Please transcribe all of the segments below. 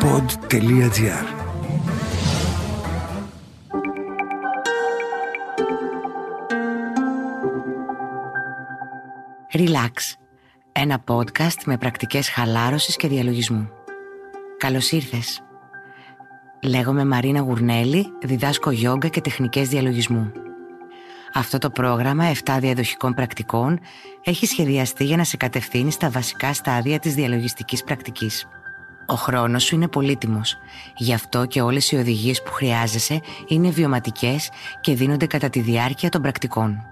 pod.gr Relax, ένα podcast με πρακτικές χαλάρωσης και διαλογισμού. Καλώς ήρθες. Λέγομαι Μαρίνα Γουρνέλη, διδάσκω γιόγκα και τεχνικές διαλογισμού. Αυτό το πρόγραμμα 7 διαδοχικών πρακτικών έχει σχεδιαστεί για να σε κατευθύνει στα βασικά στάδια της διαλογιστικής πρακτικής. Ο χρόνος σου είναι πολύτιμος. Γι' αυτό και όλες οι οδηγίες που χρειάζεσαι είναι βιωματικές και δίνονται κατά τη διάρκεια των πρακτικών.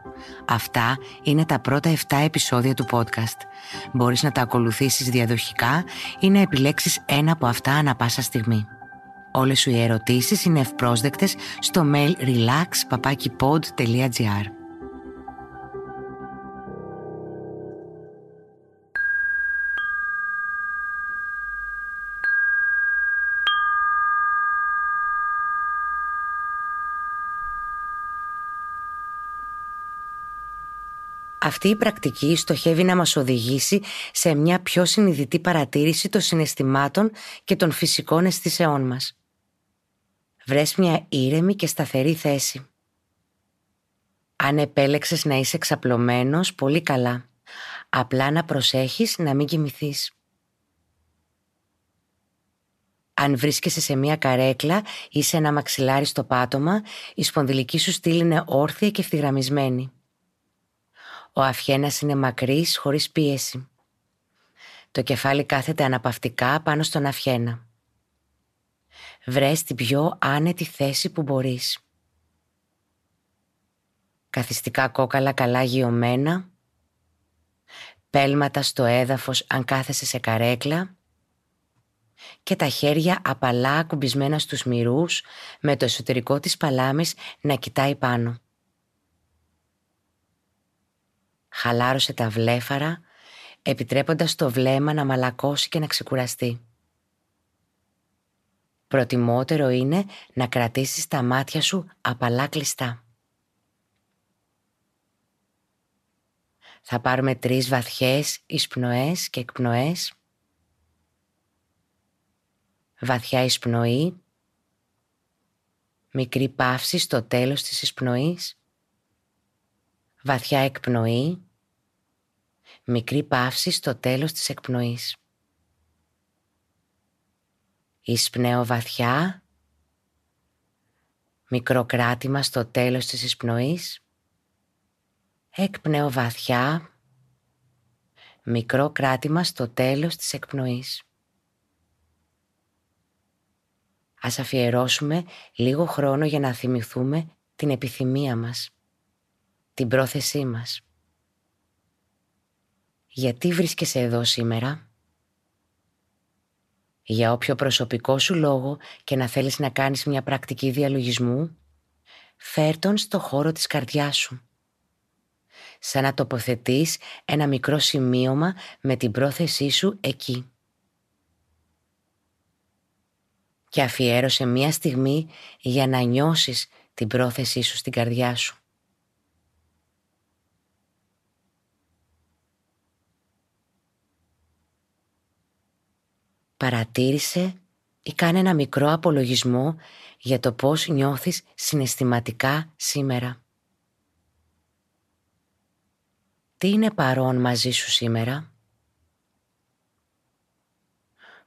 Αυτά είναι τα πρώτα 7 επεισόδια του podcast. Μπορείς να τα ακολουθήσεις διαδοχικά ή να επιλέξεις ένα από αυτά ανα πάσα στιγμή. Όλες σου οι ερωτήσεις είναι ευπρόσδεκτες στο mail relax.papakipod.gr Αυτή η πρακτική στοχεύει να μας οδηγήσει σε μια πιο συνειδητή παρατήρηση των συναισθημάτων και των φυσικών αισθήσεών μας. Βρες μια ήρεμη και σταθερή θέση. Αν επέλεξες να είσαι εξαπλωμένος, πολύ καλά. Απλά να προσέχεις να μην κοιμηθείς. Αν βρίσκεσαι σε μια καρέκλα ή σε ένα μαξιλάρι στο πάτωμα, η σπονδυλική σου στήλη είναι όρθια και ευθυγραμμισμένη. Ο αυχένας είναι μακρύς, χωρίς πίεση. Το κεφάλι κάθεται αναπαυτικά πάνω στον αυχένα. Βρες την πιο άνετη θέση που μπορείς. Καθιστικά κόκαλα καλά γιωμένα. Πέλματα στο έδαφος αν κάθεσαι σε καρέκλα. Και τα χέρια απαλά κουμπισμένα στους μυρούς με το εσωτερικό της παλάμης να κοιτάει πάνω. Χαλάρωσε τα βλέφαρα επιτρέποντας το βλέμμα να μαλακώσει και να ξεκουραστεί. Προτιμότερο είναι να κρατήσεις τα μάτια σου απαλά κλειστά. Θα πάρουμε τρεις βαθιές εισπνοές και εκπνοές. Βαθιά εισπνοή. Μικρή παύση στο τέλος της εισπνοής. Βαθιά εκπνοή. Μικρή παύση στο τέλος της εκπνοής. Εισπνέω βαθιά. Μικρό κράτημα στο τέλος της εισπνοής. Εκπνέω βαθιά. Μικρό κράτημα στο τέλος της εκπνοής. Ας αφιερώσουμε λίγο χρόνο για να θυμηθούμε την επιθυμία μας, την πρόθεσή μας. Γιατί βρίσκεσαι εδώ σήμερα; Για όποιο προσωπικό σου λόγο και να θέλεις να κάνεις μια πρακτική διαλογισμού, φέρ τον στο χώρο της καρδιάς σου. Σαν να τοποθετείς ένα μικρό σημείωμα με την πρόθεσή σου εκεί. Και αφιέρωσε μια στιγμή για να νιώσεις την πρόθεσή σου στην καρδιά σου. Παρατήρησε ή κάνε ένα μικρό απολογισμό για το πώς νιώθεις συναισθηματικά σήμερα. Τι είναι παρόν μαζί σου σήμερα;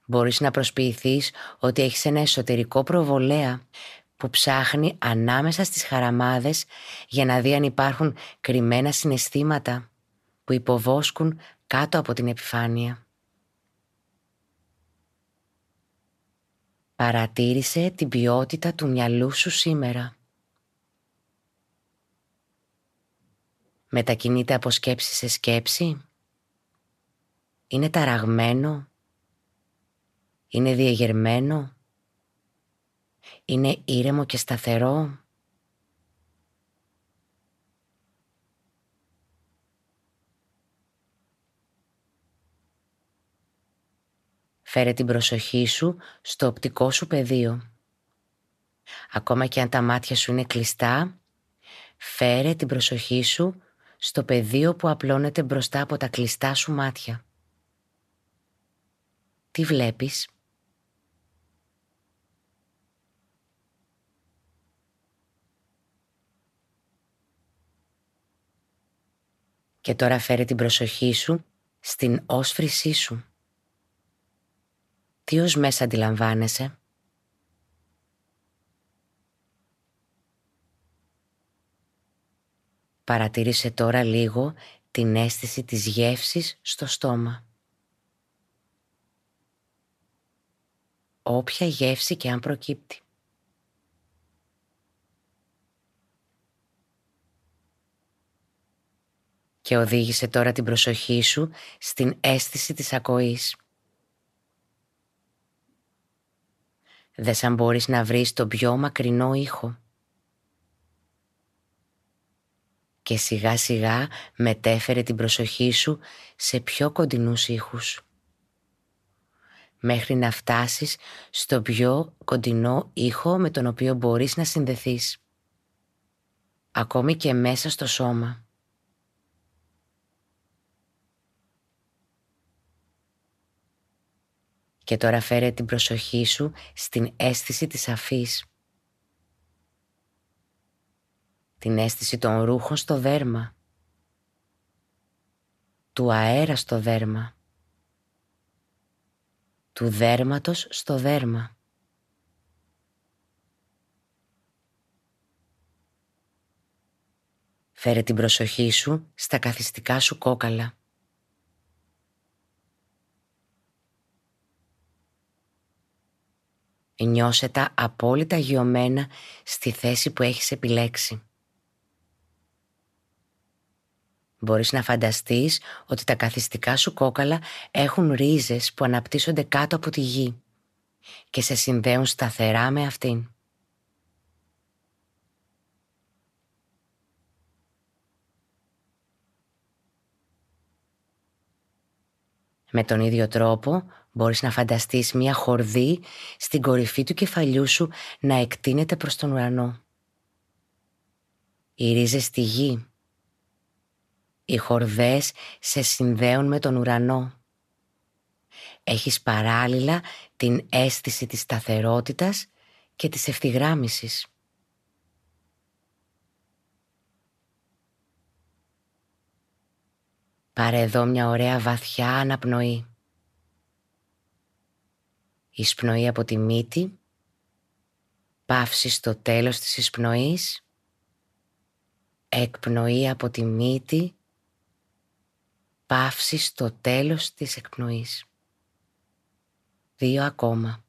Μπορείς να προσποιηθείς ότι έχεις ένα εσωτερικό προβολέα που ψάχνει ανάμεσα στις χαραμάδες για να δει αν υπάρχουν κρυμμένα συναισθήματα που υποβόσκουν κάτω από την επιφάνεια. Παρατήρησε την ποιότητα του μυαλού σου σήμερα. Μετακινείται από σκέψη σε σκέψη. Είναι ταραγμένο. Είναι διεγερμένο. Είναι ήρεμο και σταθερό. Φέρε την προσοχή σου στο οπτικό σου πεδίο. Ακόμα και αν τα μάτια σου είναι κλειστά, φέρε την προσοχή σου στο πεδίο που απλώνεται μπροστά από τα κλειστά σου μάτια. Τι βλέπεις; Και τώρα φέρε την προσοχή σου στην όσφρησή σου. Τι ως μέσα αντιλαμβάνεσαι; Παρατήρησε τώρα λίγο την αίσθηση της γεύσης στο στόμα. Όποια γεύση και αν προκύπτει. Και οδήγησε τώρα την προσοχή σου στην αίσθηση της ακοής. Δε σαν μπορείς να βρεις τον πιο μακρινό ήχο. και σιγά σιγά μετέφερε την προσοχή σου σε πιο κοντινούς ήχους μέχρι να φτάσεις στο πιο κοντινό ήχο με τον οποίο μπορείς να συνδεθείς ακόμη και μέσα στο σώμα. Και τώρα φέρε την προσοχή σου στην αίσθηση της αφής την αίσθηση των ρούχων στο δέρμα, του αέρα στο δέρμα, του δέρματος στο δέρμα. Φέρε την προσοχή σου στα καθιστικά σου κόκαλα. Νιώσε τα απόλυτα γιωμένα στη θέση που έχεις επιλέξει. Μπορείς να φανταστείς ότι τα καθιστικά σου κόκαλα έχουν ρίζες που αναπτύσσονται κάτω από τη γη και σε συνδέουν σταθερά με αυτήν. Με τον ίδιο τρόπο μπορείς να φανταστείς μια χορδή στην κορυφή του κεφαλιού σου να εκτείνεται προς τον ουρανό. Οι ρίζες στη γη οι χορδές σε συνδέουν με τον ουρανό. Έχεις παράλληλα την αίσθηση της σταθερότητας και της ευθυγράμμισης. Πάρε εδώ μια ωραία βαθιά αναπνοή. Εισπνοή από τη μύτη, παύση στο τέλος της εισπνοής, εκπνοή από τη μύτη, Παύση στο τέλος της εκπνοής. Δύο ακόμα.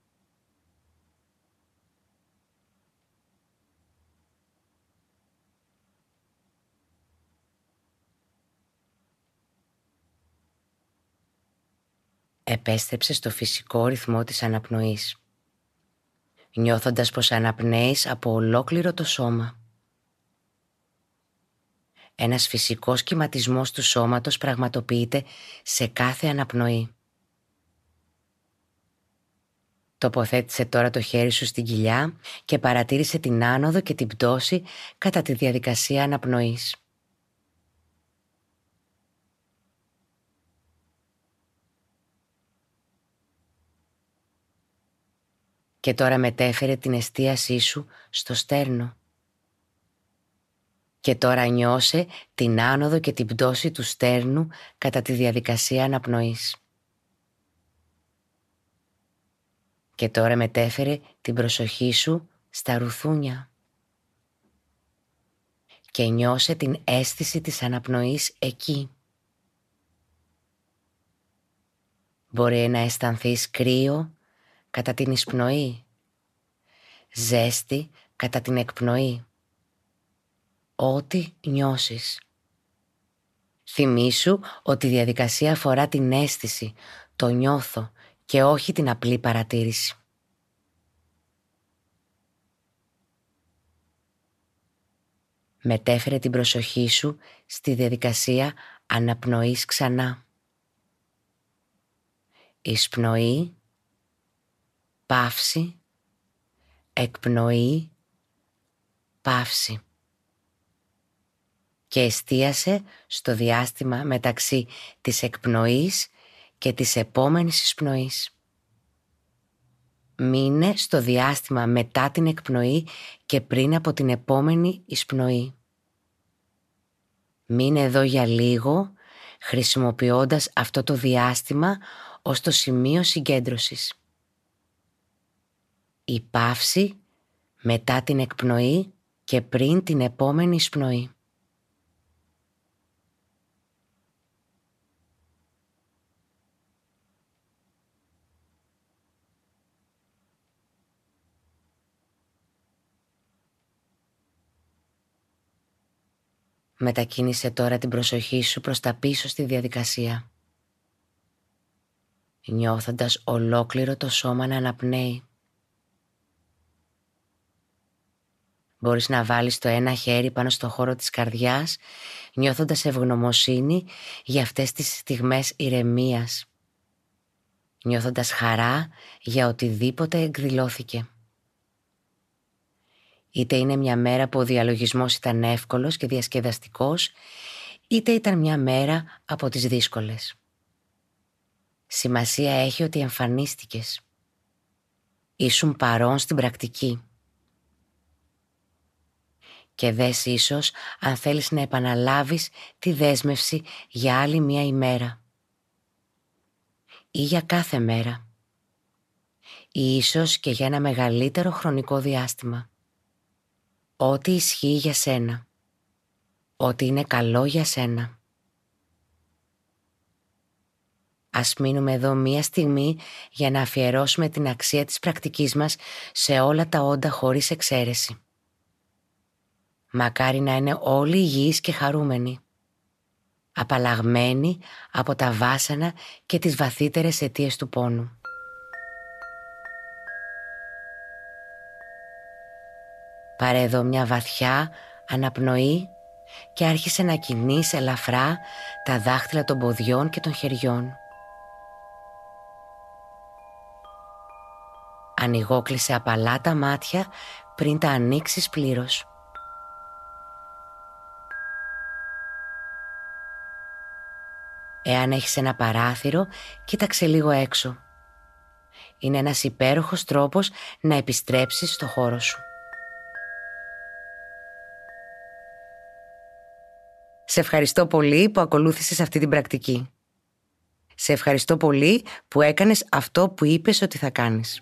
Επέστρεψε στο φυσικό ρυθμό της αναπνοής, νιώθοντας πως αναπνέεις από ολόκληρο το σώμα. Ένας φυσικός κυματισμός του σώματος πραγματοποιείται σε κάθε αναπνοή. Τοποθέτησε τώρα το χέρι σου στην κοιλιά και παρατήρησε την άνοδο και την πτώση κατά τη διαδικασία αναπνοής. Και τώρα μετέφερε την εστίασή σου στο στέρνο. Και τώρα νιώσε την άνοδο και την πτώση του στέρνου κατά τη διαδικασία αναπνοής. Και τώρα μετέφερε την προσοχή σου στα ρουθούνια. Και νιώσε την αίσθηση της αναπνοής εκεί. Μπορεί να αισθανθείς κρύο κατά την εισπνοή, ζέστη κατά την εκπνοή ό,τι νιώσεις. Θυμήσου ότι η διαδικασία αφορά την αίσθηση, το νιώθω και όχι την απλή παρατήρηση. Μετέφερε την προσοχή σου στη διαδικασία αναπνοής ξανά. Εισπνοή, παύση, εκπνοή, παύση και εστίασε στο διάστημα μεταξύ της εκπνοής και της επόμενης εισπνοής. Μείνε στο διάστημα μετά την εκπνοή και πριν από την επόμενη εισπνοή. Μείνε εδώ για λίγο, χρησιμοποιώντας αυτό το διάστημα ως το σημείο συγκέντρωσης. Η παύση μετά την εκπνοή και πριν την επόμενη εισπνοή. Μετακίνησε τώρα την προσοχή σου προς τα πίσω στη διαδικασία. Νιώθοντας ολόκληρο το σώμα να αναπνέει. Μπορείς να βάλεις το ένα χέρι πάνω στο χώρο της καρδιάς, νιώθοντας ευγνωμοσύνη για αυτές τις στιγμές ηρεμίας. Νιώθοντας χαρά για οτιδήποτε εκδηλώθηκε. Είτε είναι μια μέρα που ο διαλογισμός ήταν εύκολος και διασκεδαστικός, είτε ήταν μια μέρα από τις δύσκολες. Σημασία έχει ότι εμφανίστηκες. Ήσουν παρόν στην πρακτική. Και δες ίσως αν θέλεις να επαναλάβεις τη δέσμευση για άλλη μια ημέρα. Ή για κάθε μέρα. Ή ίσως και για ένα μεγαλύτερο χρονικό διάστημα ό,τι ισχύει για σένα, ό,τι είναι καλό για σένα. Ας μείνουμε εδώ μία στιγμή για να αφιερώσουμε την αξία της πρακτικής μας σε όλα τα όντα χωρίς εξαίρεση. Μακάρι να είναι όλοι υγιείς και χαρούμενοι, απαλλαγμένοι από τα βάσανα και τις βαθύτερες αιτίες του πόνου. Πάρε εδώ μια βαθιά αναπνοή και άρχισε να κινείς ελαφρά τα δάχτυλα των ποδιών και των χεριών. Ανοιγόκλεισε απαλά τα μάτια πριν τα ανοίξεις πλήρως. Εάν έχεις ένα παράθυρο, κοίταξε λίγο έξω. Είναι ένας υπέροχος τρόπος να επιστρέψεις στο χώρο σου. Σε ευχαριστώ πολύ που ακολούθησες αυτή την πρακτική. Σε ευχαριστώ πολύ που έκανες αυτό που είπες ότι θα κάνεις.